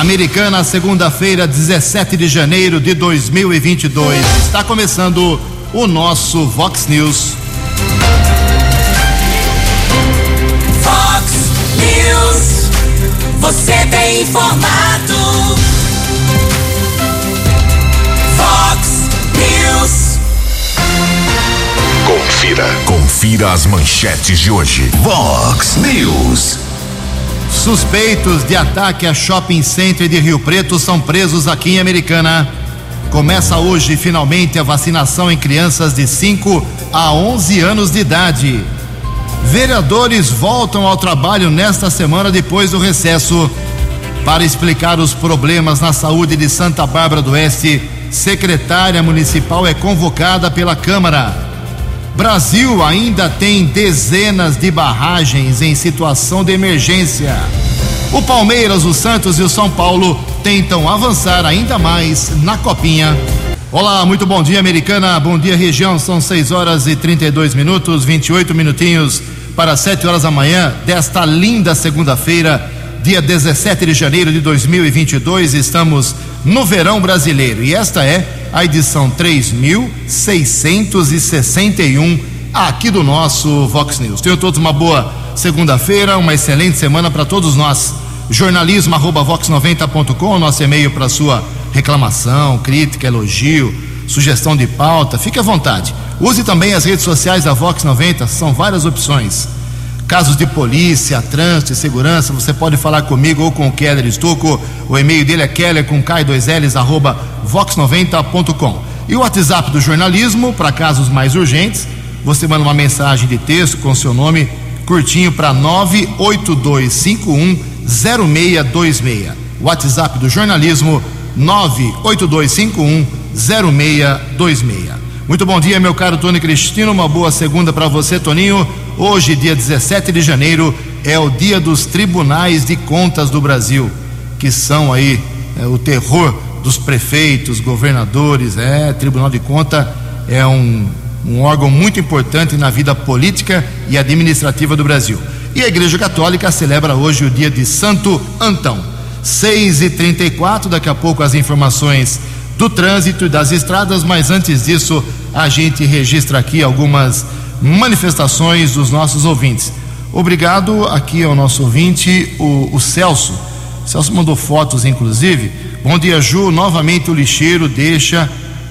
Americana, segunda-feira, 17 de janeiro de 2022. Está começando o nosso Vox News. Vox News. Você tem informado. Vox News. Confira. Confira as manchetes de hoje. Vox News. Suspeitos de ataque a shopping center de Rio Preto são presos aqui em Americana. Começa hoje, finalmente, a vacinação em crianças de 5 a 11 anos de idade. Vereadores voltam ao trabalho nesta semana depois do recesso. Para explicar os problemas na saúde de Santa Bárbara do Oeste, secretária municipal é convocada pela Câmara. Brasil ainda tem dezenas de barragens em situação de emergência. O Palmeiras, o Santos e o São Paulo tentam avançar ainda mais na Copinha. Olá, muito bom dia, Americana. Bom dia, região. São 6 horas e 32 minutos, 28 minutinhos para 7 horas da manhã desta linda segunda-feira, dia 17 de janeiro de 2022. Estamos no verão brasileiro e esta é a edição 3661 aqui do nosso Vox News. Tenham todos uma boa segunda-feira, uma excelente semana para todos nós. Jornalismo arroba vox90.com, nosso e-mail para sua reclamação, crítica, elogio, sugestão de pauta, fique à vontade. Use também as redes sociais da Vox 90, são várias opções. Casos de polícia, trânsito segurança, você pode falar comigo ou com o Keller Estuco. O e-mail dele é keller com K2Ls, arroba vox90.com. E o WhatsApp do jornalismo, para casos mais urgentes, você manda uma mensagem de texto com seu nome curtinho para 982510626. WhatsApp do jornalismo 982510626. Muito bom dia, meu caro Tony Cristino. Uma boa segunda para você, Toninho. Hoje, dia 17 de janeiro, é o dia dos tribunais de contas do Brasil, que são aí é, o terror dos prefeitos, governadores. É, Tribunal de Conta é um, um órgão muito importante na vida política e administrativa do Brasil. E a Igreja Católica celebra hoje o dia de Santo Antão. 6 e 34 daqui a pouco as informações do trânsito e das estradas, mas antes disso, a gente registra aqui algumas manifestações dos nossos ouvintes. Obrigado aqui ao nosso ouvinte, o, o Celso. O Celso mandou fotos, inclusive. Bom dia, Ju. Novamente o lixeiro deixa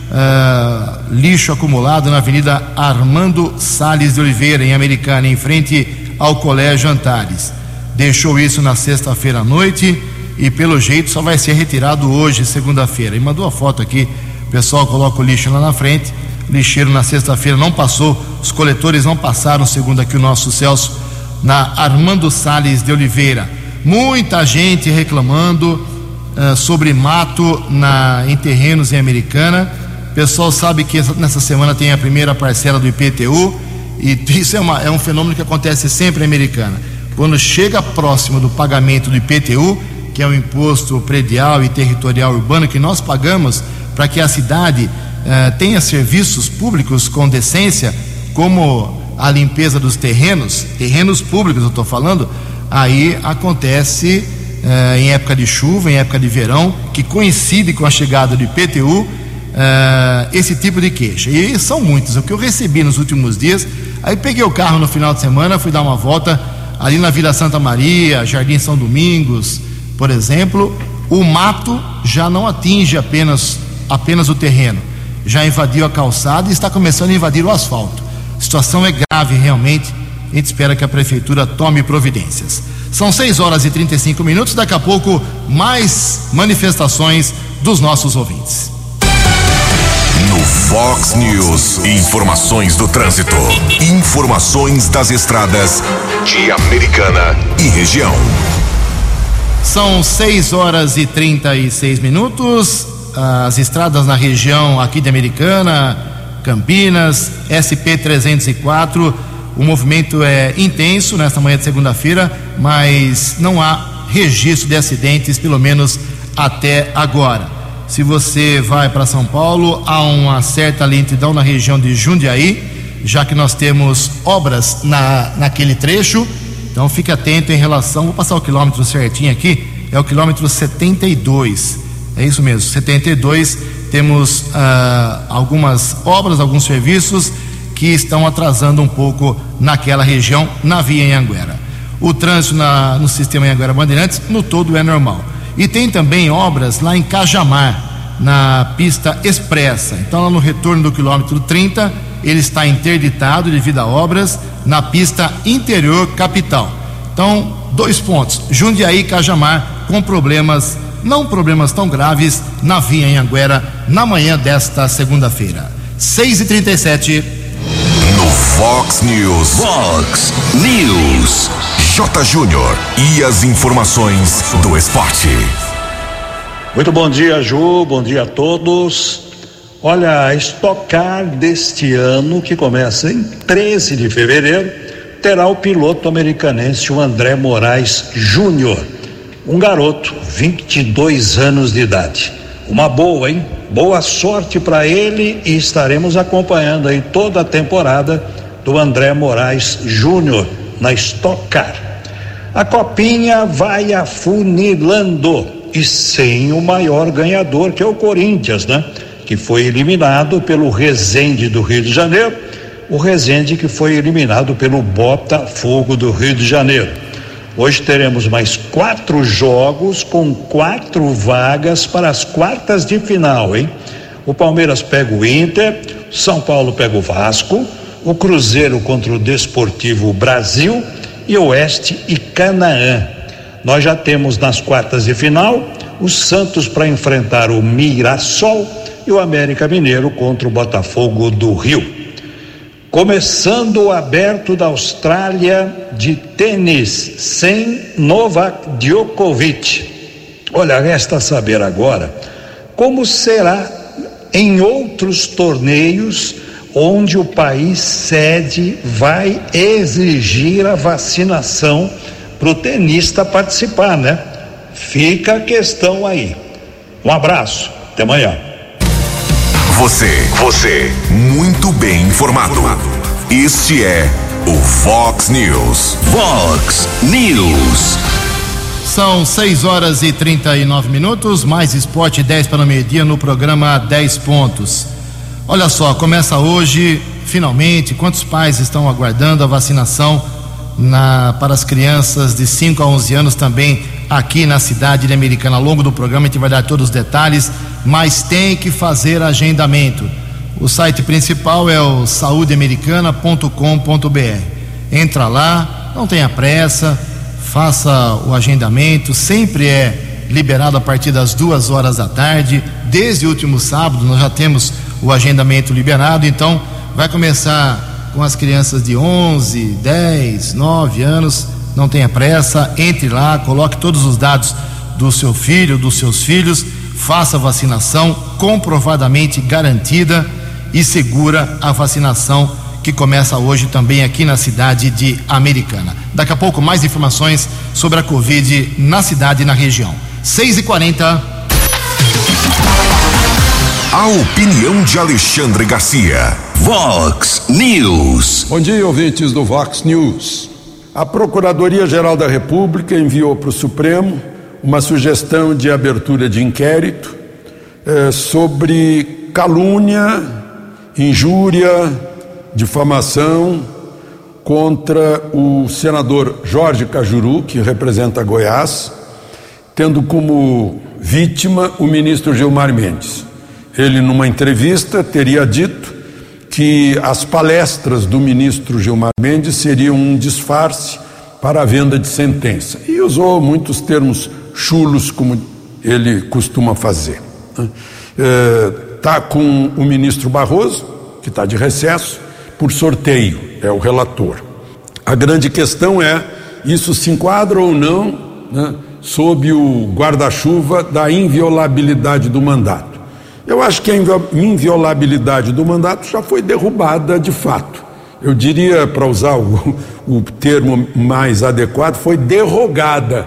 uh, lixo acumulado na Avenida Armando Sales de Oliveira, em Americana, em frente ao Colégio Antares. Deixou isso na sexta-feira à noite e, pelo jeito, só vai ser retirado hoje, segunda-feira. E mandou a foto aqui. O pessoal coloca o lixo lá na frente lixeiro na sexta-feira não passou, os coletores não passaram, segundo aqui o nosso Celso, na Armando Sales de Oliveira. Muita gente reclamando uh, sobre mato na, em terrenos em Americana. O pessoal sabe que essa, nessa semana tem a primeira parcela do IPTU, e isso é, uma, é um fenômeno que acontece sempre em Americana. Quando chega próximo do pagamento do IPTU, que é o imposto predial e territorial urbano que nós pagamos para que a cidade eh, tenha serviços públicos com decência, como a limpeza dos terrenos, terrenos públicos eu estou falando, aí acontece eh, em época de chuva, em época de verão, que coincide com a chegada do IPTU, eh, esse tipo de queixa. E são muitos, o que eu recebi nos últimos dias. Aí peguei o carro no final de semana, fui dar uma volta ali na Vila Santa Maria, Jardim São Domingos, por exemplo, o mato já não atinge apenas, apenas o terreno já invadiu a calçada e está começando a invadir o asfalto. A situação é grave realmente. A gente espera que a prefeitura tome providências. São 6 horas e 35 minutos. Daqui a pouco, mais manifestações dos nossos ouvintes. No Fox News, informações do trânsito. Informações das estradas de Americana e região. São 6 horas e 36 minutos as estradas na região aqui de Americana, Campinas, SP 304. O movimento é intenso nesta manhã de segunda-feira, mas não há registro de acidentes, pelo menos até agora. Se você vai para São Paulo, há uma certa lentidão na região de Jundiaí, já que nós temos obras na, naquele trecho. Então fique atento em relação, vou passar o quilômetro certinho aqui, é o quilômetro 72. É isso mesmo, 72. Temos ah, algumas obras, alguns serviços que estão atrasando um pouco naquela região, na via em Anguera. O trânsito na, no sistema em Anguera Bandeirantes, no todo, é normal. E tem também obras lá em Cajamar, na pista expressa. Então, lá no retorno do quilômetro 30, ele está interditado devido a obras na pista interior capital. Então, dois pontos. Jundiaí e Cajamar com problemas, não problemas tão graves, na via em Anguera, na manhã desta segunda-feira. 6 e 37 No Fox News. Fox News. J. Júnior. E as informações do esporte. Muito bom dia, Ju. Bom dia a todos. Olha, a Stock Car deste ano, que começa em 13 de fevereiro, terá o piloto americanense o André Moraes Júnior, um garoto, 22 anos de idade. Uma boa, hein? Boa sorte para ele e estaremos acompanhando aí toda a temporada do André Moraes Júnior na Stock Car. A copinha vai afunilando e sem o maior ganhador, que é o Corinthians, né? Que foi eliminado pelo Resende do Rio de Janeiro, o Resende que foi eliminado pelo Botafogo do Rio de Janeiro. Hoje teremos mais quatro jogos com quatro vagas para as quartas de final, hein? O Palmeiras pega o Inter, São Paulo pega o Vasco, o Cruzeiro contra o Desportivo Brasil e Oeste e Canaã. Nós já temos nas quartas de final o Santos para enfrentar o Mirassol e o América Mineiro contra o Botafogo do Rio. Começando o aberto da Austrália de tênis sem Novak Djokovic. Olha, resta saber agora como será em outros torneios onde o país sede vai exigir a vacinação para o tenista participar, né? Fica a questão aí. Um abraço, até amanhã. Você, você, muito bem informado. Este é o Fox News. Fox News. São 6 horas e 39 minutos, mais esporte 10 para o meio-dia no programa 10 pontos. Olha só, começa hoje, finalmente, quantos pais estão aguardando a vacinação na, para as crianças de 5 a 11 anos também aqui na cidade de Americana. Ao longo do programa a gente vai dar todos os detalhes, mas tem que fazer agendamento. O site principal é o saudeamericana.com.br. Entra lá, não tenha pressa, faça o agendamento, sempre é liberado a partir das duas horas da tarde. Desde o último sábado nós já temos o agendamento liberado, então vai começar com as crianças de 11, 10, 9 anos. Não tenha pressa, entre lá, coloque todos os dados do seu filho, dos seus filhos, faça a vacinação comprovadamente garantida e segura a vacinação que começa hoje também aqui na cidade de Americana. Daqui a pouco mais informações sobre a Covid na cidade e na região. 6 e 40 A opinião de Alexandre Garcia. Vox News. Bom dia, ouvintes do Vox News. A Procuradoria-Geral da República enviou para o Supremo uma sugestão de abertura de inquérito eh, sobre calúnia, injúria, difamação contra o senador Jorge Cajuru, que representa Goiás, tendo como vítima o ministro Gilmar Mendes. Ele, numa entrevista, teria dito que as palestras do ministro Gilmar Mendes seriam um disfarce para a venda de sentença. E usou muitos termos chulos, como ele costuma fazer. Está com o ministro Barroso, que está de recesso, por sorteio, é o relator. A grande questão é: isso se enquadra ou não né, sob o guarda-chuva da inviolabilidade do mandato? Eu acho que a inviolabilidade do mandato já foi derrubada de fato. Eu diria, para usar o, o termo mais adequado, foi derrogada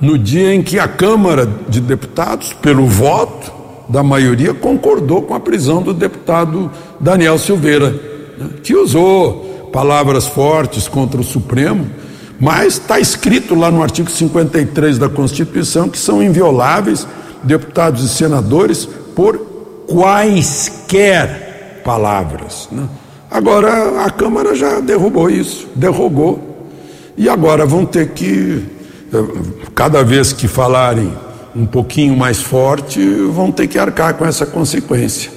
no dia em que a Câmara de Deputados, pelo voto da maioria, concordou com a prisão do deputado Daniel Silveira, né, que usou palavras fortes contra o Supremo, Mas está escrito lá no artigo 53 da Constituição que são invioláveis deputados e senadores por quaisquer palavras. Né? Agora a Câmara já derrubou isso, derrogou. E agora vão ter que, eh, cada vez que falarem um pouquinho mais forte, vão ter que arcar com essa consequência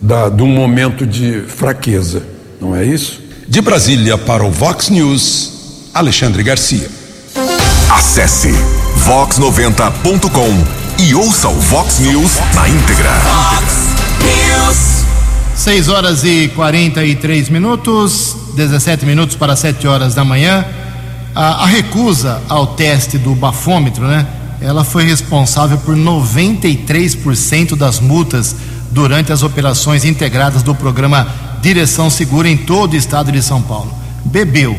da, de um momento de fraqueza, não é isso? De Brasília para o Vox News, Alexandre Garcia. Acesse vox90.com e ouça o Vox News na íntegra. Fox News. 6 horas e 43 minutos, 17 minutos para 7 horas da manhã. A, a recusa ao teste do bafômetro, né? Ela foi responsável por 93% das multas durante as operações integradas do programa Direção Segura em todo o estado de São Paulo. Bebeu,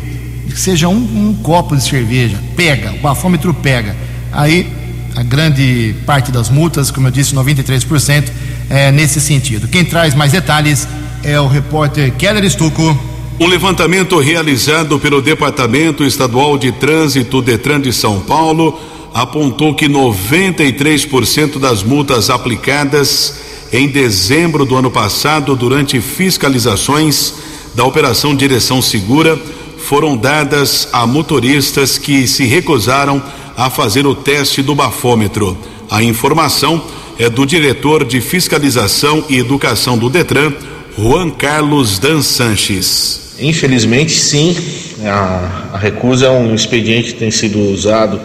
seja um, um copo de cerveja, pega, o bafômetro pega. Aí a grande parte das multas, como eu disse, 93%, é nesse sentido. Quem traz mais detalhes é o repórter Keller Estocco. Um levantamento realizado pelo Departamento Estadual de Trânsito Detran de São Paulo apontou que 93% das multas aplicadas em dezembro do ano passado durante fiscalizações da Operação Direção Segura foram dadas a motoristas que se recusaram a fazer o teste do bafômetro. A informação é do diretor de Fiscalização e Educação do Detran, Juan Carlos Dan Sanches. Infelizmente, sim, a, a recusa é um expediente que tem sido usado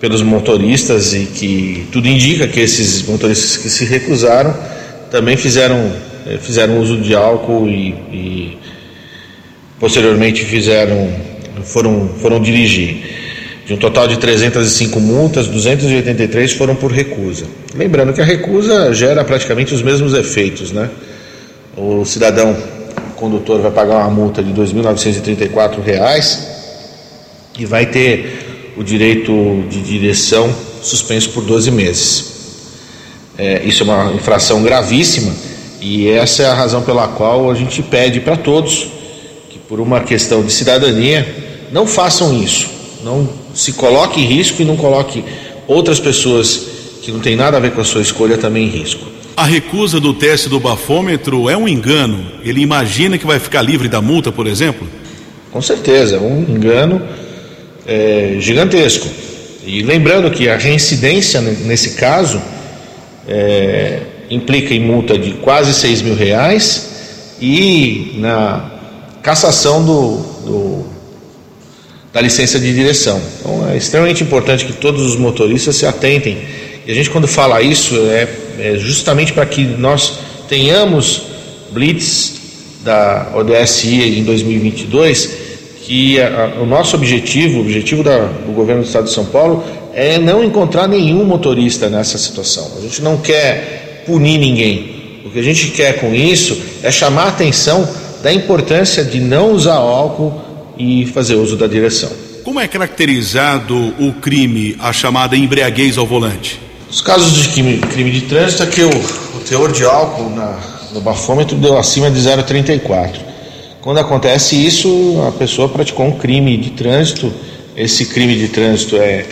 pelos motoristas e que tudo indica que esses motoristas que se recusaram também fizeram, eh, fizeram uso de álcool e, e posteriormente fizeram foram, foram dirigir. De um total de 305 multas, 283 foram por recusa. Lembrando que a recusa gera praticamente os mesmos efeitos, né? O cidadão o condutor vai pagar uma multa de R$ 2.934 e vai ter o direito de direção suspenso por 12 meses. É, isso é uma infração gravíssima e essa é a razão pela qual a gente pede para todos que, por uma questão de cidadania, não façam isso. Não se coloque em risco e não coloque outras pessoas que não tem nada a ver com a sua escolha também em risco. A recusa do teste do bafômetro é um engano. Ele imagina que vai ficar livre da multa, por exemplo? Com certeza, é um engano é, gigantesco. E lembrando que a reincidência nesse caso é, implica em multa de quase 6 mil reais e na cassação do, do da licença de direção. Então é extremamente importante que todos os motoristas se atentem. E a gente, quando fala isso, é, é justamente para que nós tenhamos blitz da ODSI em 2022, que a, a, o nosso objetivo, o objetivo da, do governo do estado de São Paulo, é não encontrar nenhum motorista nessa situação. A gente não quer punir ninguém. O que a gente quer com isso é chamar a atenção da importância de não usar álcool e fazer uso da direção. Como é caracterizado o crime, a chamada embriaguez ao volante? Os casos de crime, crime de trânsito é que o, o teor de álcool na, no bafômetro deu acima de 0,34. Quando acontece isso, a pessoa praticou um crime de trânsito. Esse crime de trânsito é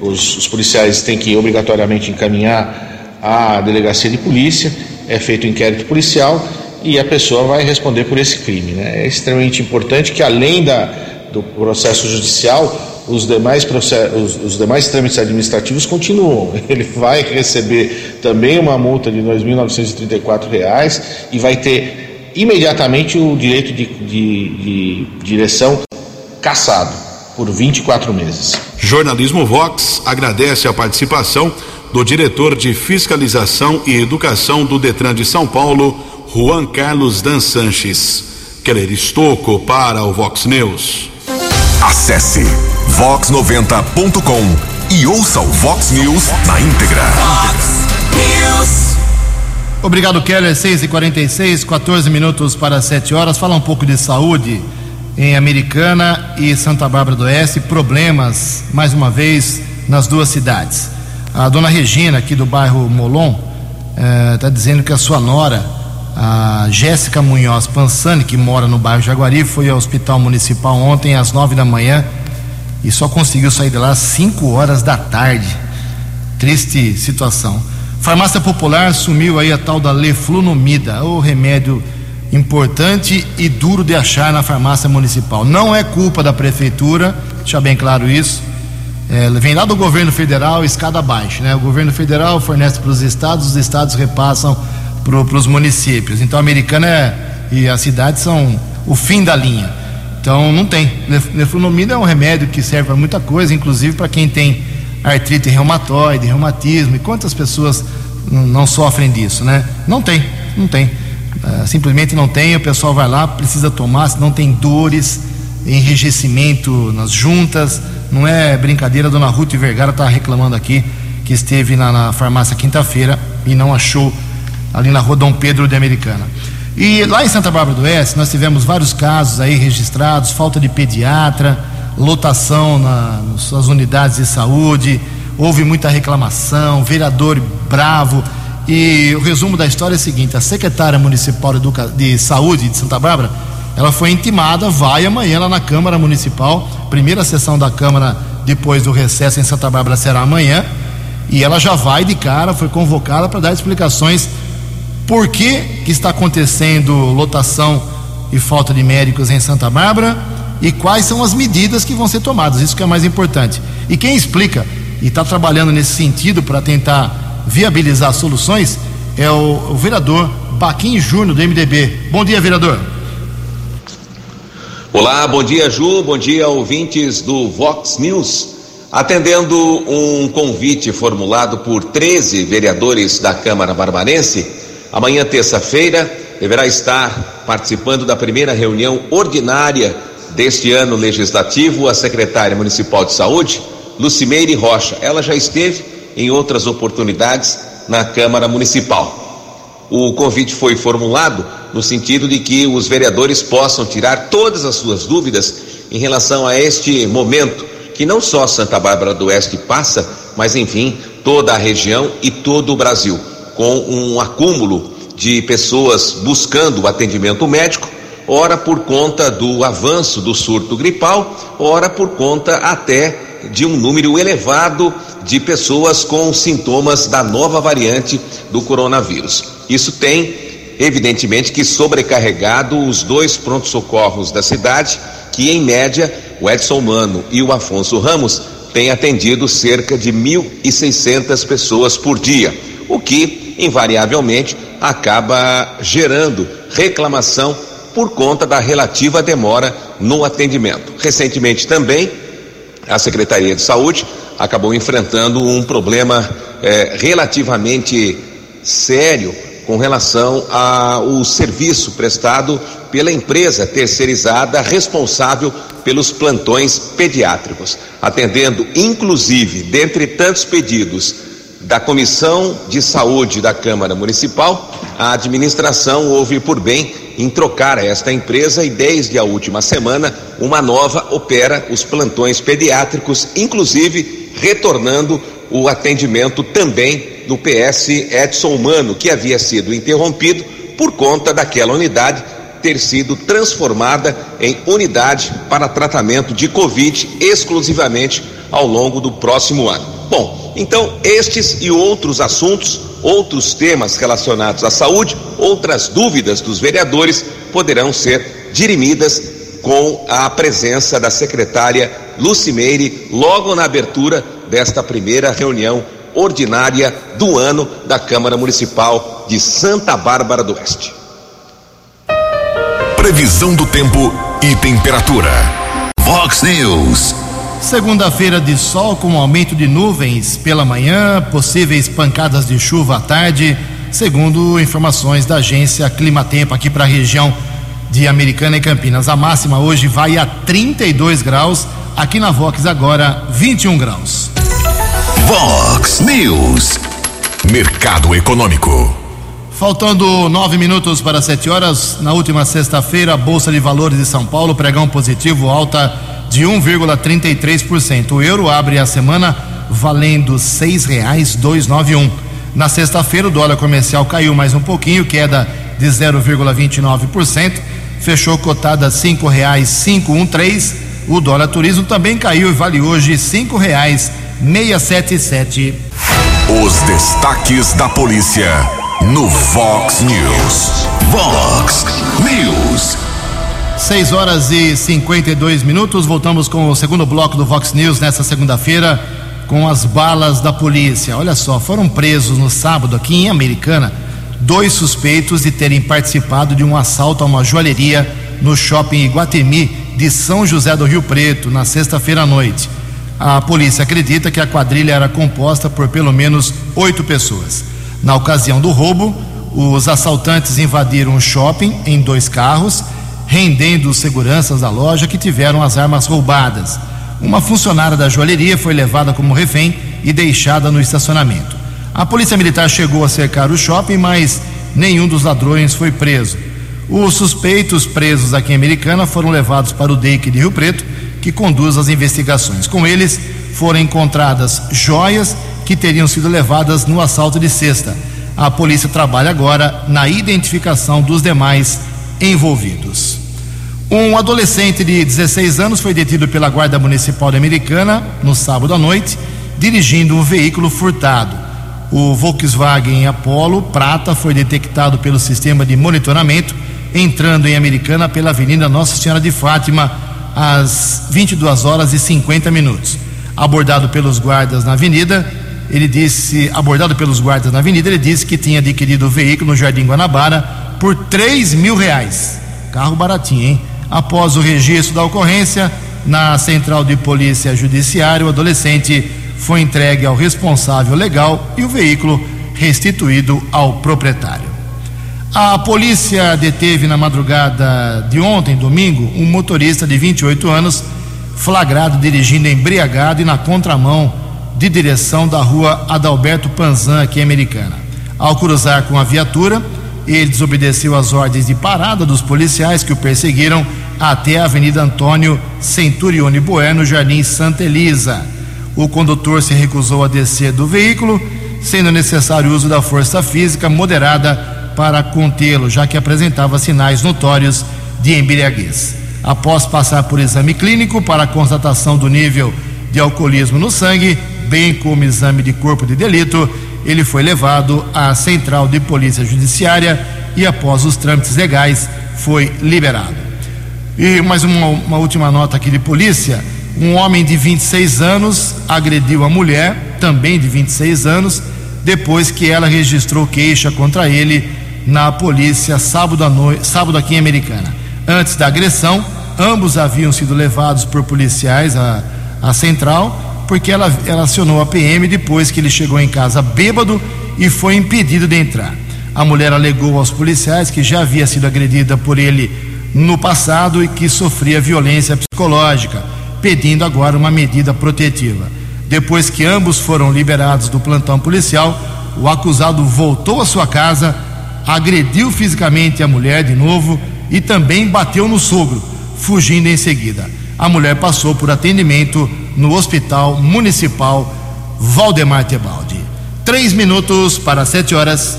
os, os policiais têm que obrigatoriamente encaminhar à delegacia de polícia, é feito um inquérito policial e a pessoa vai responder por esse crime. Né? É extremamente importante que, além da, do processo judicial, os demais, processos, os, os demais trâmites administrativos continuam. Ele vai receber também uma multa de R$ 2.934 e vai ter imediatamente o direito de, de, de direção cassado por 24 meses. Jornalismo Vox agradece a participação do diretor de Fiscalização e Educação do Detran de São Paulo, Juan Carlos Dan Sanches. Keller Estocco para o Vox News. Acesse vox90.com e ouça o Vox News na íntegra. Fox News. Obrigado, Keller. 6 e 46 14 minutos para 7 horas. Fala um pouco de saúde em Americana e Santa Bárbara do Oeste. Problemas, mais uma vez, nas duas cidades. A dona Regina, aqui do bairro Molon, está dizendo que a sua nora a Jéssica Munhoz Pansani, que mora no bairro Jaguari, foi ao hospital municipal ontem às nove da manhã e só conseguiu sair de lá às 5 horas da tarde. Triste situação. Farmácia Popular sumiu aí a tal da Leflunomida, o remédio importante e duro de achar na farmácia municipal. Não é culpa da prefeitura, deixa bem claro isso. É, vem lá do governo federal, escada abaixo, né? O governo federal fornece para os estados, os estados repassam para os municípios. Então Americana é, e a cidade são o fim da linha. Então não tem. Nefronomida é um remédio que serve para muita coisa, inclusive para quem tem artrite reumatoide, reumatismo. E quantas pessoas não sofrem disso, né? Não tem, não tem. Uh, simplesmente não tem. O pessoal vai lá, precisa tomar, se não tem dores, enrijecimento nas juntas. Não é brincadeira. A dona Ruth Vergara está reclamando aqui que esteve na, na farmácia quinta-feira e não achou ali na rua Dom Pedro de Americana. E lá em Santa Bárbara do Oeste, nós tivemos vários casos aí registrados, falta de pediatra, lotação na, nas unidades de saúde, houve muita reclamação, vereador bravo. E o resumo da história é o seguinte: a secretária municipal de saúde de Santa Bárbara, ela foi intimada, vai amanhã lá na Câmara Municipal, primeira sessão da Câmara depois do recesso em Santa Bárbara será amanhã, e ela já vai de cara, foi convocada para dar explicações por que, que está acontecendo lotação e falta de médicos em Santa Bárbara e quais são as medidas que vão ser tomadas, isso que é mais importante. E quem explica e está trabalhando nesse sentido para tentar viabilizar soluções é o, o vereador Baquim Júnior do MDB. Bom dia, vereador. Olá, bom dia, Ju, bom dia, ouvintes do Vox News. Atendendo um convite formulado por 13 vereadores da Câmara Barbarense, Amanhã, terça-feira, deverá estar participando da primeira reunião ordinária deste ano legislativo a secretária municipal de saúde, Lucimeire Rocha. Ela já esteve em outras oportunidades na Câmara Municipal. O convite foi formulado no sentido de que os vereadores possam tirar todas as suas dúvidas em relação a este momento que não só Santa Bárbara do Oeste passa, mas enfim, toda a região e todo o Brasil com um acúmulo de pessoas buscando atendimento médico, ora por conta do avanço do surto gripal, ora por conta até de um número elevado de pessoas com sintomas da nova variante do coronavírus. Isso tem, evidentemente, que sobrecarregado os dois prontos-socorros da cidade, que em média o Edson Mano e o Afonso Ramos têm atendido cerca de 1.600 pessoas por dia, o que invariavelmente acaba gerando reclamação por conta da relativa demora no atendimento. Recentemente também, a Secretaria de Saúde acabou enfrentando um problema é, relativamente sério com relação ao serviço prestado pela empresa terceirizada responsável pelos plantões pediátricos, atendendo inclusive, dentre tantos pedidos, da Comissão de Saúde da Câmara Municipal, a administração houve por bem em trocar esta empresa e desde a última semana uma nova opera os plantões pediátricos, inclusive retornando o atendimento também no PS Edson Humano, que havia sido interrompido por conta daquela unidade ter sido transformada em unidade para tratamento de Covid exclusivamente ao longo do próximo ano. Bom, então estes e outros assuntos, outros temas relacionados à saúde, outras dúvidas dos vereadores poderão ser dirimidas com a presença da secretária Lucimeire logo na abertura desta primeira reunião ordinária do ano da Câmara Municipal de Santa Bárbara do Oeste. Previsão do tempo e temperatura. Vox News. Segunda-feira de sol com aumento de nuvens pela manhã, possíveis pancadas de chuva à tarde, segundo informações da agência Climatempo aqui para a região de Americana e Campinas. A máxima hoje vai a 32 graus, aqui na Vox agora 21 graus. Vox News. Mercado Econômico. Faltando nove minutos para sete horas, na última sexta-feira, a Bolsa de Valores de São Paulo pregão positivo alta de 1,33%. O euro abre a semana valendo seis reais dois nove um. Na sexta-feira o dólar comercial caiu mais um pouquinho, queda de 0,29%, fechou cotada cinco reais cinco um três. O dólar turismo também caiu e vale hoje cinco reais meia sete sete. Os destaques da polícia no Vox News. Vox News. 6 horas e 52 minutos. Voltamos com o segundo bloco do Vox News nessa segunda-feira com as balas da polícia. Olha só, foram presos no sábado aqui em Americana dois suspeitos de terem participado de um assalto a uma joalheria no shopping Iguatemi de São José do Rio Preto na sexta-feira à noite. A polícia acredita que a quadrilha era composta por pelo menos oito pessoas. Na ocasião do roubo, os assaltantes invadiram o shopping em dois carros, rendendo os seguranças da loja que tiveram as armas roubadas. Uma funcionária da joalheria foi levada como refém e deixada no estacionamento. A polícia militar chegou a cercar o shopping, mas nenhum dos ladrões foi preso. Os suspeitos presos aqui em Americana foram levados para o DEIC de Rio Preto, que conduz as investigações. Com eles foram encontradas joias que teriam sido levadas no assalto de sexta. A polícia trabalha agora na identificação dos demais envolvidos. Um adolescente de 16 anos foi detido pela Guarda Municipal Americana no sábado à noite, dirigindo um veículo furtado. O Volkswagen Apollo Prata foi detectado pelo sistema de monitoramento entrando em Americana pela Avenida Nossa Senhora de Fátima às 22 horas e 50 minutos. Abordado pelos guardas na avenida, ele disse, abordado pelos guardas na avenida, ele disse que tinha adquirido o veículo no Jardim Guanabara por 3 mil reais. Carro baratinho, hein? Após o registro da ocorrência, na Central de Polícia Judiciária, o adolescente foi entregue ao responsável legal e o veículo restituído ao proprietário. A polícia deteve na madrugada de ontem, domingo, um motorista de 28 anos flagrado dirigindo embriagado e na contramão de direção da rua Adalberto Panzan, aqui em Americana. Ao cruzar com a viatura, ele desobedeceu às ordens de parada dos policiais que o perseguiram até a Avenida Antônio Centurione Bueno, Jardim Santa Elisa. O condutor se recusou a descer do veículo, sendo necessário o uso da força física moderada para contê-lo, já que apresentava sinais notórios de embriaguez. Após passar por exame clínico para constatação do nível de alcoolismo no sangue, bem como exame de corpo de delito, ele foi levado à Central de Polícia Judiciária e, após os trâmites legais, foi liberado. E mais uma, uma última nota aqui de polícia um homem de 26 anos agrediu a mulher, também de 26 anos, depois que ela registrou queixa contra ele na polícia sábado, à noite, sábado aqui em Americana. Antes da agressão, ambos haviam sido levados por policiais à, à central, porque ela, ela acionou a PM depois que ele chegou em casa bêbado e foi impedido de entrar. A mulher alegou aos policiais que já havia sido agredida por ele no passado e que sofria violência psicológica pedindo agora uma medida protetiva. Depois que ambos foram liberados do plantão policial, o acusado voltou à sua casa, agrediu fisicamente a mulher de novo e também bateu no sogro, fugindo em seguida. A mulher passou por atendimento no Hospital Municipal Valdemar Tebaldi. Três minutos para sete horas.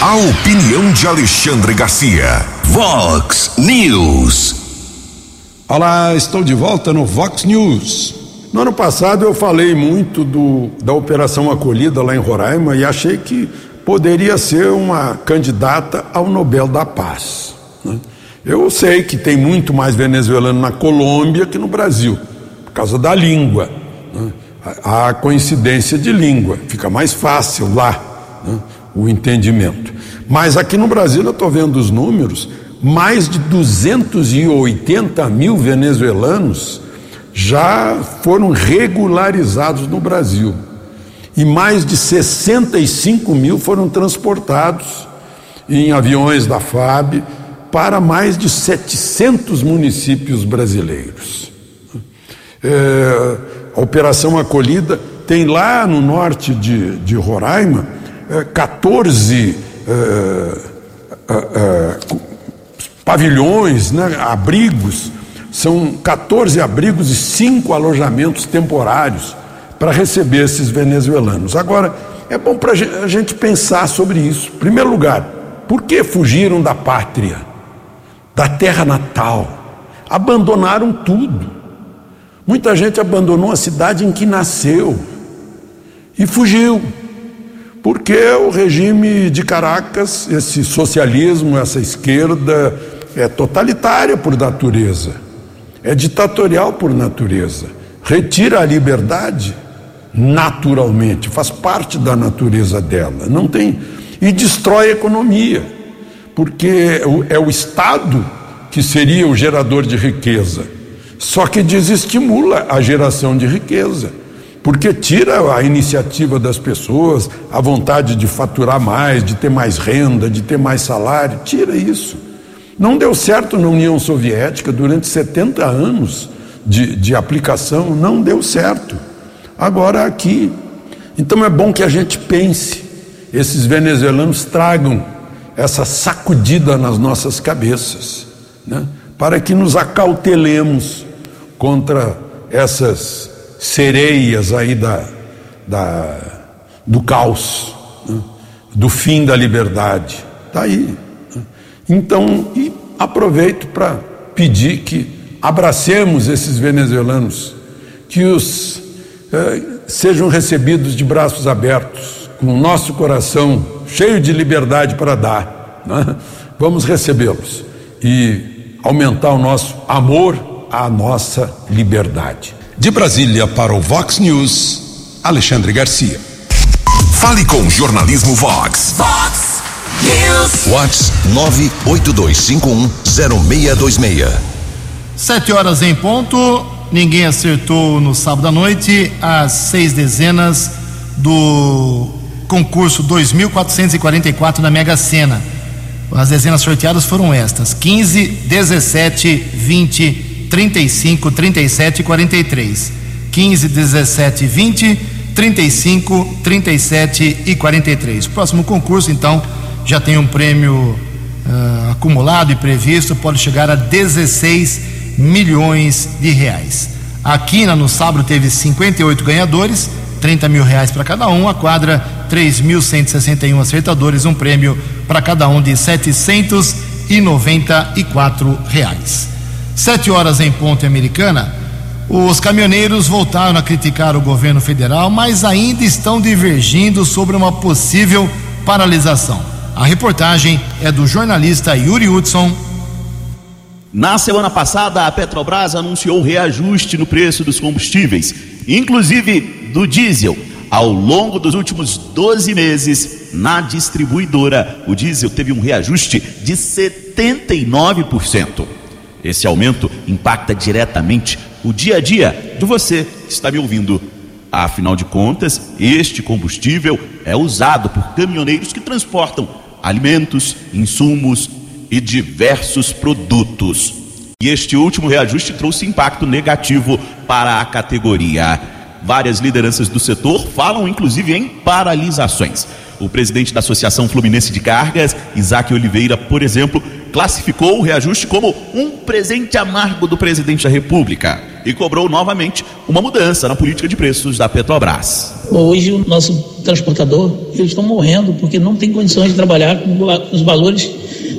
A opinião de Alexandre Garcia. Vox News. Olá, estou de volta no Vox News. No ano passado eu falei muito do, da Operação Acolhida lá em Roraima e achei que poderia ser uma candidata ao Nobel da Paz. Né? Eu sei que tem muito mais venezuelano na Colômbia que no Brasil, por causa da língua. Né? A, coincidência de língua, fica mais fácil lá né? o entendimento. Mas aqui no Brasil eu estou vendo os números mais de 280 mil venezuelanos já foram regularizados no Brasil e mais de 65 mil foram transportados em aviões da FAB para mais de 700 municípios brasileiros. É, a Operação Acolhida tem lá no norte de, de Roraima é, 14 é, é, é pavilhões, né, abrigos, são 14 abrigos e cinco alojamentos temporários para receber esses venezuelanos. Agora, é bom para a gente pensar sobre isso. Em primeiro lugar, por que fugiram da pátria, da terra natal, abandonaram tudo. Muita gente abandonou a cidade em que nasceu e fugiu, porque o regime de Caracas, esse socialismo, essa esquerda, é totalitária por natureza, é ditatorial por natureza, retira a liberdade naturalmente, faz parte da natureza dela, não tem e destrói a economia, porque é o Estado que seria o gerador de riqueza, só que desestimula a geração de riqueza, porque tira a iniciativa das pessoas, a vontade de faturar mais, de ter mais renda, de ter mais salário, tira isso. Não deu certo na União Soviética durante 70 anos de, de aplicação, não deu certo. Agora aqui. Então é bom que a gente pense, esses venezuelanos tragam essa sacudida nas nossas cabeças, né? para que nos acautelemos contra essas sereias aí da, da do caos, né? do fim da liberdade. Está aí. Né? Então, e aproveito para pedir que abracemos esses venezuelanos, que os eh, sejam recebidos de braços abertos, com o nosso coração cheio de liberdade para dar. Né? Vamos recebê-los e aumentar o nosso amor à nossa liberdade. De Brasília para o Vox News, Alexandre Garcia. Fale com o Jornalismo Vox. Vox News. Vox 982510626. Sete horas em ponto. Ninguém acertou no sábado à noite as seis dezenas do concurso 2444 da Mega Sena. As dezenas sorteadas foram estas: 15, 17, 20, 35, 37 e 43. 15, 17, 20, 35, 37 e 43. Próximo concurso, então, já tem um prêmio uh, acumulado e previsto, pode chegar a 16 milhões de reais. A Quina no sábado teve 58 ganhadores, 30 mil reais para cada um. A quadra, 3.161 acertadores, um prêmio para cada um de 794 reais. Sete horas em ponto americana. Os caminhoneiros voltaram a criticar o governo federal, mas ainda estão divergindo sobre uma possível paralisação. A reportagem é do jornalista Yuri Hudson, na semana passada, a Petrobras anunciou reajuste no preço dos combustíveis, inclusive do diesel. Ao longo dos últimos 12 meses, na distribuidora, o diesel teve um reajuste de 79%. Esse aumento impacta diretamente o dia a dia de você que está me ouvindo. Afinal de contas, este combustível é usado por caminhoneiros que transportam alimentos, insumos, e diversos produtos. E este último reajuste trouxe impacto negativo para a categoria. Várias lideranças do setor falam inclusive em paralisações. O presidente da Associação Fluminense de Cargas, Isaac Oliveira, por exemplo, classificou o reajuste como um presente amargo do presidente da República e cobrou novamente uma mudança na política de preços da Petrobras. Hoje o nosso transportador, eles estão morrendo porque não tem condições de trabalhar com os valores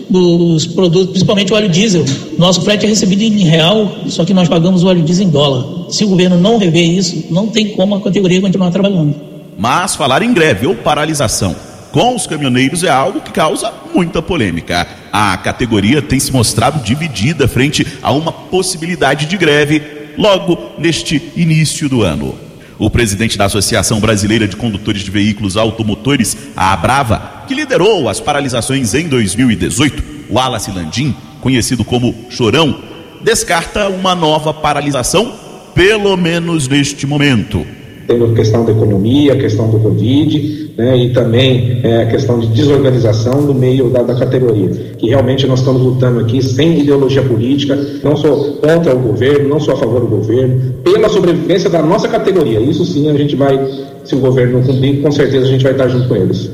dos produtos, principalmente o óleo diesel. Nosso frete é recebido em real, só que nós pagamos o óleo diesel em dólar. Se o governo não rever isso, não tem como a categoria continuar trabalhando. Mas falar em greve ou paralisação com os caminhoneiros é algo que causa muita polêmica. A categoria tem se mostrado dividida frente a uma possibilidade de greve logo neste início do ano. O presidente da Associação Brasileira de Condutores de Veículos Automotores, a Abrava, que liderou as paralisações em 2018, o Wallace Landim, conhecido como Chorão, descarta uma nova paralisação, pelo menos neste momento temos a questão da economia, a questão do Covid, né, e também é, a questão de desorganização no meio da, da, categoria. Que realmente nós estamos lutando aqui sem ideologia política, não sou contra o governo, não sou a favor do governo, pela sobrevivência da nossa categoria. Isso sim a gente vai, se o governo não cumprir, com certeza a gente vai estar junto com eles.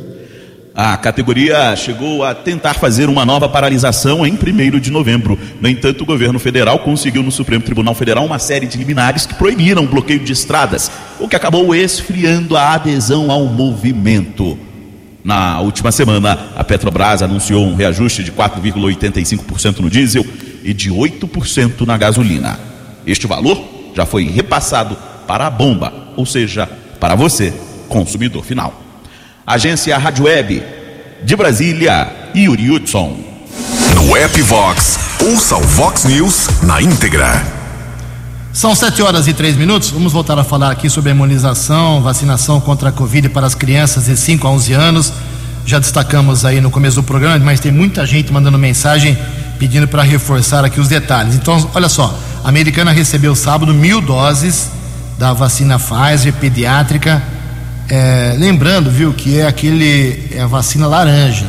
A categoria chegou a tentar fazer uma nova paralisação em 1 de novembro. No entanto, o governo federal conseguiu no Supremo Tribunal Federal uma série de liminares que proibiram o bloqueio de estradas, o que acabou esfriando a adesão ao movimento. Na última semana, a Petrobras anunciou um reajuste de 4,85% no diesel, e de 8% na gasolina. Este valor já foi repassado para a bomba, ou seja, para você, consumidor final. Agência Rádio Web de Brasília, Yuri Hudson. No app Vox, ouça o Vox News na íntegra. São 7 horas e 3 minutos. Vamos voltar a falar aqui sobre a imunização, vacinação contra a Covid para as crianças de 5 a 11 anos. Já destacamos aí no começo do programa, mas tem muita gente mandando mensagem pedindo para reforçar aqui os detalhes. Então, olha só: a americana recebeu sábado mil doses da vacina Pfizer pediátrica. É, lembrando, viu, que é aquele é a vacina laranja,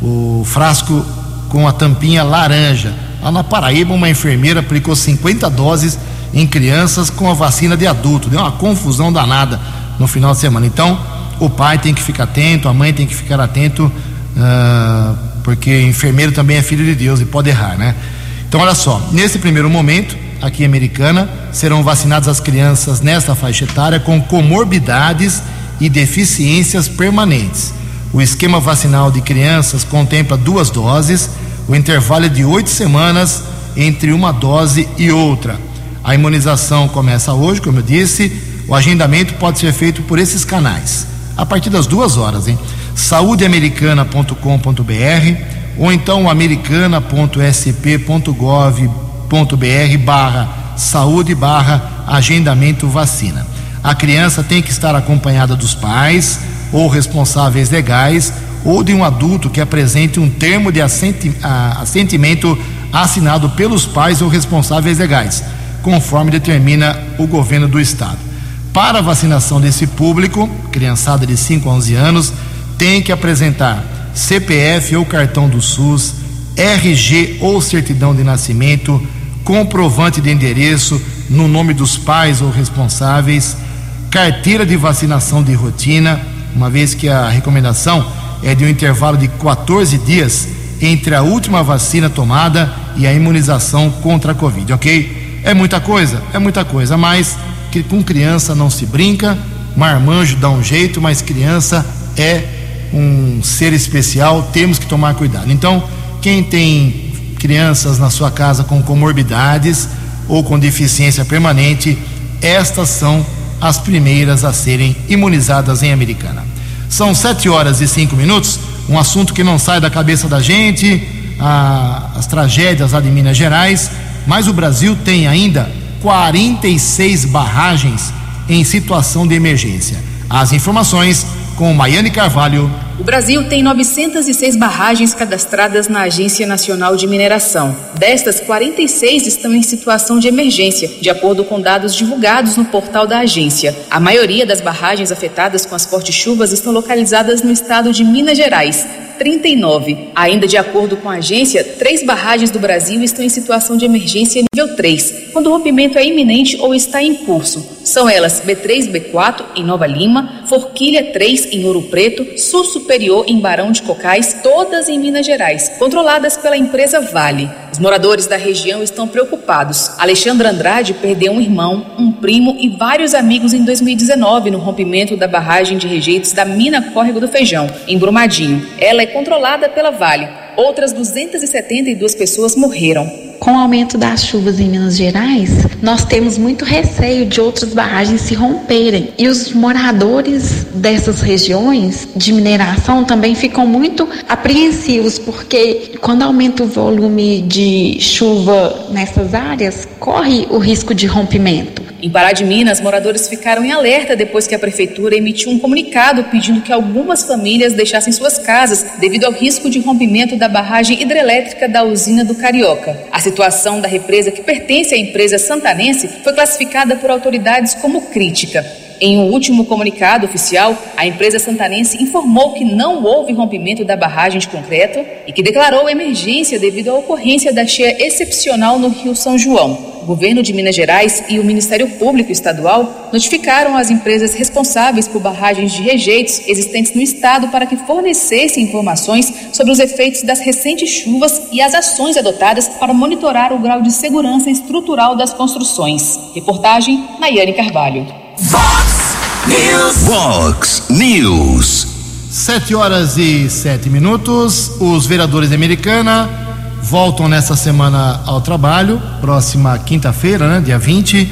o frasco com a tampinha laranja. Lá na Paraíba, uma enfermeira aplicou 50 doses em crianças com a vacina de adulto. Deu uma confusão danada no final de semana. Então, o pai tem que ficar atento, a mãe tem que ficar atento, uh, porque enfermeiro também é filho de Deus e pode errar, né? Então, olha só, nesse primeiro momento, aqui em Americana, serão vacinadas as crianças nesta faixa etária com comorbidades e deficiências permanentes. O esquema vacinal de crianças contempla duas doses, o intervalo é de oito semanas entre uma dose e outra. A imunização começa hoje, como eu disse. O agendamento pode ser feito por esses canais. A partir das duas horas, hein? saudeamericana.com.br ou então americana.sp.gov.br barra saúde barra agendamento vacina. A criança tem que estar acompanhada dos pais ou responsáveis legais ou de um adulto que apresente um termo de assenti assentimento assinado pelos pais ou responsáveis legais conforme determina o governo do estado. Para a vacinação desse público, criançada de 5 a 11 anos, tem que apresentar CPF ou cartão do SUS, RG ou certidão de nascimento, comprovante de endereço no nome dos pais ou responsáveis, carteira de vacinação de rotina, uma vez que a recomendação é de um intervalo de 14 dias entre a última vacina tomada e a imunização contra a Covid, ok? É muita coisa, é muita coisa, mas que com criança não se brinca, marmanjo dá um jeito, mas criança é um ser especial, temos que tomar cuidado. Então, quem tem crianças na sua casa com comorbidades ou com deficiência permanente, estas são as primeiras a serem imunizadas em Americana. São sete horas e cinco minutos, um assunto que não sai da cabeça da gente, a, as tragédias lá de Minas Gerais mas o Brasil tem ainda 46 barragens em situação de emergência. As informações com Maiane Carvalho. O Brasil tem 906 barragens cadastradas na Agência Nacional de Mineração. Destas, 46 estão em situação de emergência, de acordo com dados divulgados no portal da agência. A maioria das barragens afetadas com as fortes chuvas estão localizadas no estado de Minas Gerais, 39. Ainda de acordo com a agência, três barragens do Brasil estão em situação de emergência nível 3, quando o rompimento é iminente ou está em curso. São elas B3 B4 em Nova Lima, Forquilha 3 em Ouro Preto, Sul Superior em Barão de Cocais, todas em Minas Gerais, controladas pela empresa Vale. Os moradores da região estão preocupados. Alexandre Andrade perdeu um irmão, um primo e vários amigos em 2019 no rompimento da barragem de rejeitos da mina Córrego do Feijão, em Brumadinho. Ela é controlada pela Vale. Outras 272 pessoas morreram. Com o aumento das chuvas em Minas Gerais, nós temos muito receio de outras barragens se romperem. E os moradores dessas regiões de mineração também ficam muito apreensivos, porque quando aumenta o volume de chuva nessas áreas, corre o risco de rompimento. Em Pará de Minas, moradores ficaram em alerta depois que a prefeitura emitiu um comunicado pedindo que algumas famílias deixassem suas casas devido ao risco de rompimento da barragem hidrelétrica da usina do Carioca. A situação da represa, que pertence à empresa santanense, foi classificada por autoridades como crítica. Em um último comunicado oficial, a empresa santanense informou que não houve rompimento da barragem de concreto e que declarou emergência devido à ocorrência da cheia excepcional no Rio São João. O governo de Minas Gerais e o Ministério Público Estadual notificaram as empresas responsáveis por barragens de rejeitos existentes no estado para que fornecessem informações sobre os efeitos das recentes chuvas e as ações adotadas para monitorar o grau de segurança estrutural das construções. Reportagem Nayane Carvalho. Fox News. Fox News. Sete horas e sete minutos. Os vereadores de Americana voltam nessa semana ao trabalho, próxima quinta-feira, né, dia 20,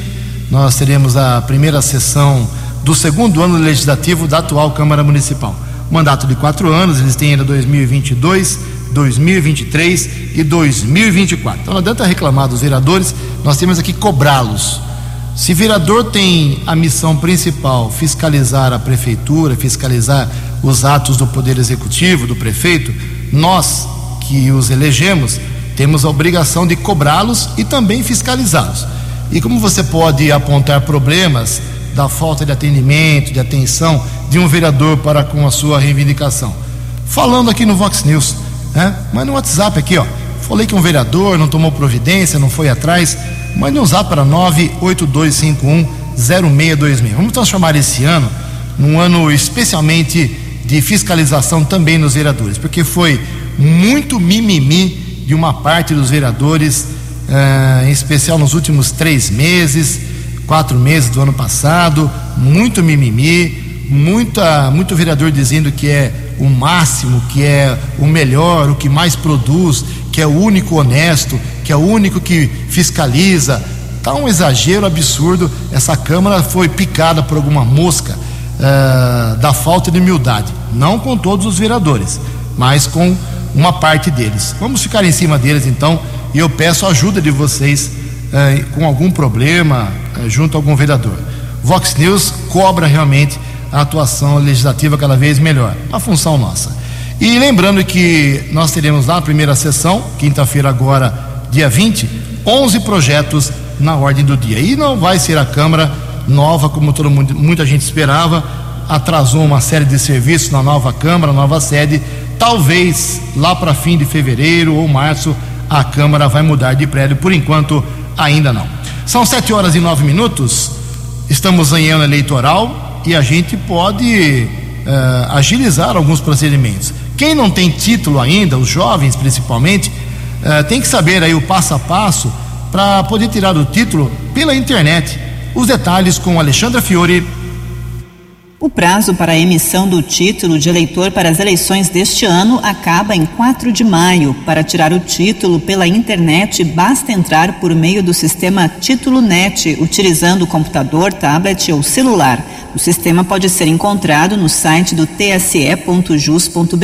nós teremos a primeira sessão do segundo ano legislativo da atual Câmara Municipal. Mandato de quatro anos, eles têm ainda 2022, 2023 e 2024. Então não adianta reclamar dos vereadores, nós temos aqui cobrá-los. Se vereador tem a missão principal fiscalizar a prefeitura, fiscalizar os atos do Poder Executivo, do prefeito, nós que os elegemos temos a obrigação de cobrá-los e também fiscalizá-los. E como você pode apontar problemas da falta de atendimento, de atenção de um vereador para com a sua reivindicação? Falando aqui no Vox News, né? Mas no WhatsApp aqui, ó. Falei que um vereador não tomou providência, não foi atrás. Mande um zap para 982510626. Vamos transformar esse ano num ano especialmente de fiscalização também nos vereadores, porque foi muito mimimi de uma parte dos vereadores, eh, em especial nos últimos três meses, quatro meses do ano passado, muito mimimi, muita, muito vereador dizendo que é o máximo, que é o melhor, o que mais produz, que é o único honesto, é o único que fiscaliza. Está um exagero absurdo. Essa Câmara foi picada por alguma mosca uh, da falta de humildade. Não com todos os vereadores, mas com uma parte deles. Vamos ficar em cima deles então. E eu peço a ajuda de vocês uh, com algum problema uh, junto a algum vereador. Vox News cobra realmente a atuação legislativa cada vez melhor. Uma função nossa. E lembrando que nós teremos lá a primeira sessão, quinta-feira agora, dia 20, 11 projetos na ordem do dia. E não vai ser a Câmara nova, como todo mundo, muita gente esperava, atrasou uma série de serviços na nova Câmara, nova sede. Talvez lá para fim de fevereiro ou março a Câmara vai mudar de prédio, por enquanto ainda não. São sete horas e nove minutos, estamos em ano eleitoral e a gente pode uh, agilizar alguns procedimentos. Quem não tem título ainda, os jovens principalmente, uh, tem que saber aí o passo a passo para poder tirar o título pela internet. Os detalhes com Alexandra Fiore o prazo para a emissão do título de eleitor para as eleições deste ano acaba em 4 de maio. Para tirar o título pela internet, basta entrar por meio do sistema Título Net, utilizando o computador, tablet ou celular. O sistema pode ser encontrado no site do tse.jus.br.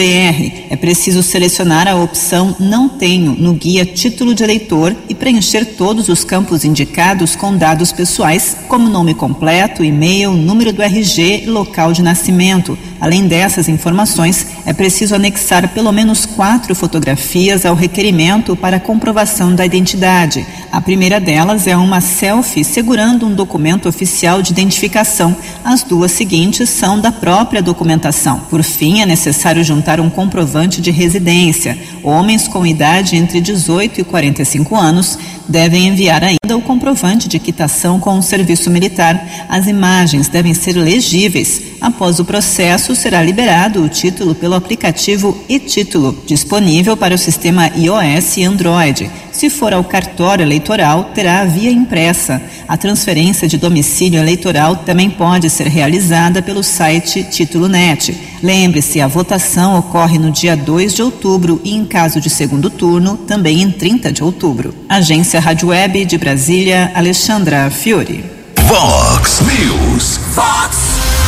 É preciso selecionar a opção Não Tenho no guia Título de Eleitor e preencher todos os campos indicados com dados pessoais, como nome completo, e-mail, número do RG e local de nascimento. Além dessas informações, é preciso anexar pelo menos quatro fotografias ao requerimento para comprovação da identidade. A primeira delas é uma selfie segurando um documento oficial de identificação. As duas seguintes são da própria documentação. Por fim, é necessário juntar um comprovante de residência. Homens com idade entre 18 e 45 anos devem enviar ainda o comprovante de quitação com o serviço militar. As imagens devem ser legíveis. Após o processo, será liberado o título pelo aplicativo e-Título, disponível para o sistema iOS e Android. Se for ao cartório eleitoral, terá a via impressa. A transferência de domicílio eleitoral também pode ser realizada pelo site Título Net. Lembre-se, a votação ocorre no dia 2 de outubro e, em caso de segundo turno, também em 30 de outubro. Agência Rádio Web de Brasília, Alexandra Fiore. Vox News. Vox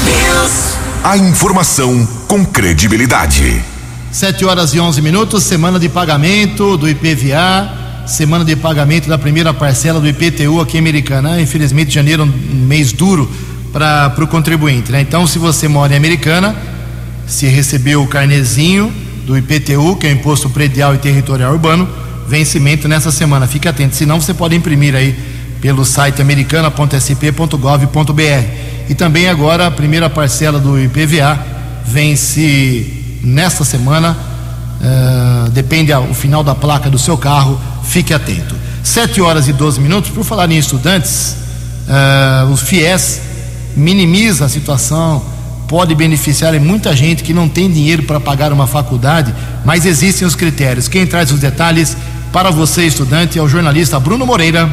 News. A informação com credibilidade. 7 horas e 11 minutos, semana de pagamento do IPVA semana de pagamento da primeira parcela do IPTU aqui em Americana. Infelizmente, janeiro é um mês duro para o contribuinte. Né? Então, se você mora em Americana, se recebeu o carnezinho do IPTU, que é o Imposto Predial e Territorial Urbano, vencimento nessa semana. Fique atento, senão você pode imprimir aí pelo site americana.sp.gov.br. E também agora a primeira parcela do IPVA vence nesta semana, uh, depende o final da placa do seu carro, Fique atento. 7 horas e 12 minutos. Por falar em estudantes, uh, o FIES minimiza a situação, pode beneficiar muita gente que não tem dinheiro para pagar uma faculdade, mas existem os critérios. Quem traz os detalhes para você, estudante, é o jornalista Bruno Moreira.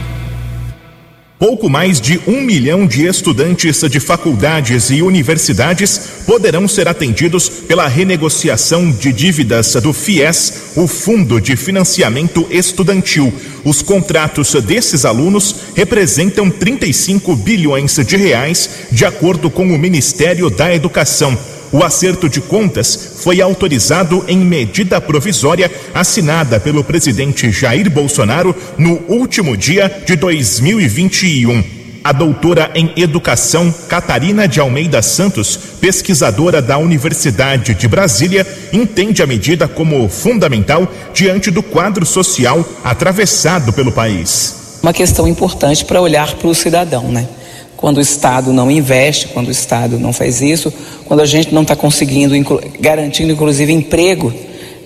Pouco mais de um milhão de estudantes de faculdades e universidades poderão ser atendidos pela renegociação de dívidas do FIES, o Fundo de Financiamento Estudantil. Os contratos desses alunos representam 35 bilhões de reais, de acordo com o Ministério da Educação. O acerto de contas foi autorizado em medida provisória assinada pelo presidente Jair Bolsonaro no último dia de 2021. A doutora em educação Catarina de Almeida Santos, pesquisadora da Universidade de Brasília, entende a medida como fundamental diante do quadro social atravessado pelo país. Uma questão importante para olhar para o cidadão, né? Quando o Estado não investe, quando o Estado não faz isso, quando a gente não está conseguindo, inclu garantindo inclusive emprego,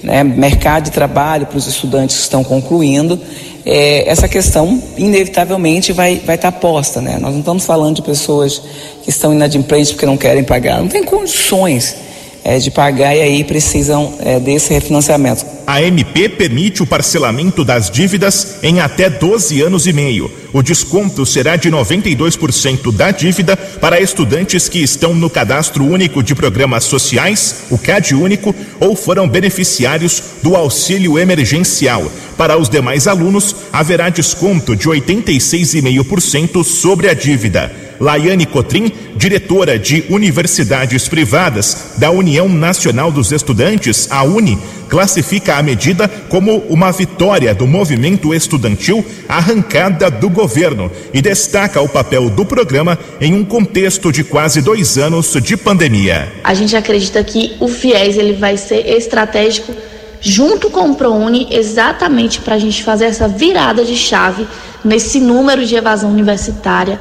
né, mercado de trabalho para os estudantes que estão concluindo, é, essa questão inevitavelmente vai estar vai tá posta. Né? Nós não estamos falando de pessoas que estão inadimplentes porque não querem pagar, não tem condições é, de pagar e aí precisam é, desse refinanciamento. A MP permite o parcelamento das dívidas em até 12 anos e meio. O desconto será de 92% da dívida para estudantes que estão no Cadastro Único de Programas Sociais, o CAD Único, ou foram beneficiários do auxílio emergencial. Para os demais alunos, haverá desconto de 86,5% sobre a dívida. Laiane Cotrim, diretora de universidades privadas da União Nacional dos Estudantes, a UNE, classifica a medida como uma vitória do movimento estudantil arrancada do governo e destaca o papel do programa em um contexto de quase dois anos de pandemia. A gente acredita que o FIES ele vai ser estratégico junto com o ProUni exatamente para a gente fazer essa virada de chave nesse número de evasão universitária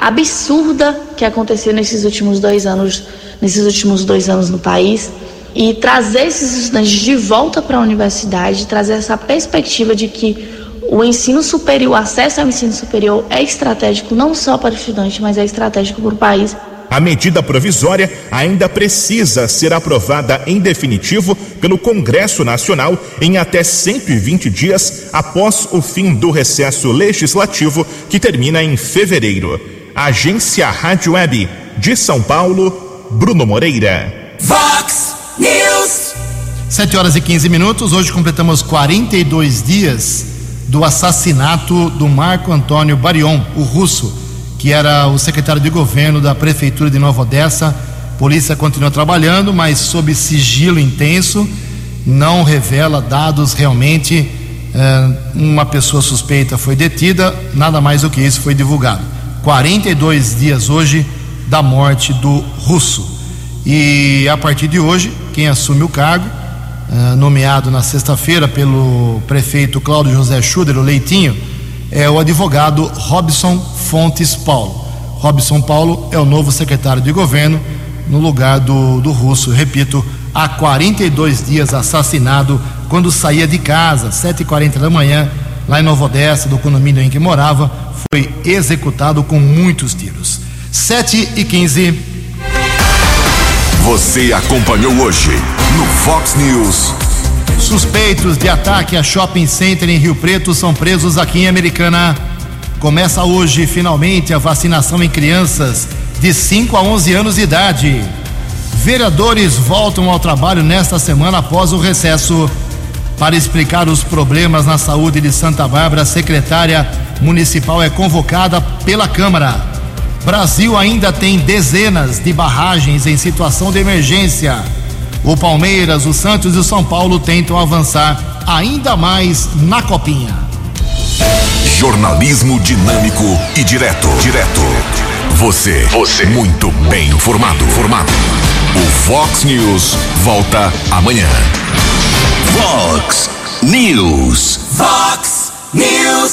absurda que aconteceu nesses últimos dois anos, nesses últimos dois anos no país e trazer esses estudantes de volta para a universidade, trazer essa perspectiva de que o ensino superior, o acesso ao ensino superior é estratégico não só para o estudante, mas é estratégico para o país. A medida provisória ainda precisa ser aprovada em definitivo pelo Congresso Nacional em até 120 dias após o fim do recesso legislativo que termina em fevereiro. Agência Rádio Web de São Paulo, Bruno Moreira. Vox News. 7 horas e 15 minutos. Hoje completamos 42 dias do assassinato do Marco Antônio Barion, o russo, que era o secretário de governo da prefeitura de Nova Odessa. A polícia continua trabalhando, mas sob sigilo intenso, não revela dados realmente. Eh, uma pessoa suspeita foi detida, nada mais do que isso foi divulgado. 42 dias hoje da morte do russo. E a partir de hoje, quem assume o cargo, uh, nomeado na sexta-feira pelo prefeito Cláudio José Schuder, o Leitinho, é o advogado Robson Fontes Paulo. Robson Paulo é o novo secretário de governo no lugar do, do russo, repito, há 42 dias assassinado quando saía de casa, 7h40 da manhã, lá em Nova Odessa, do condomínio em que morava, foi executado com muitos tiros. 7 e 15. Você acompanhou hoje no Fox News. Suspeitos de ataque a shopping center em Rio Preto são presos aqui em Americana. Começa hoje, finalmente, a vacinação em crianças de 5 a 11 anos de idade. Vereadores voltam ao trabalho nesta semana após o recesso. Para explicar os problemas na saúde de Santa Bárbara, a secretária municipal é convocada pela Câmara. Brasil ainda tem dezenas de barragens em situação de emergência. O Palmeiras, o Santos e o São Paulo tentam avançar ainda mais na Copinha. Jornalismo dinâmico e direto. Direto. Você. Você. Muito bem informado. Formado. O Fox News volta amanhã. Fox News. Fox News.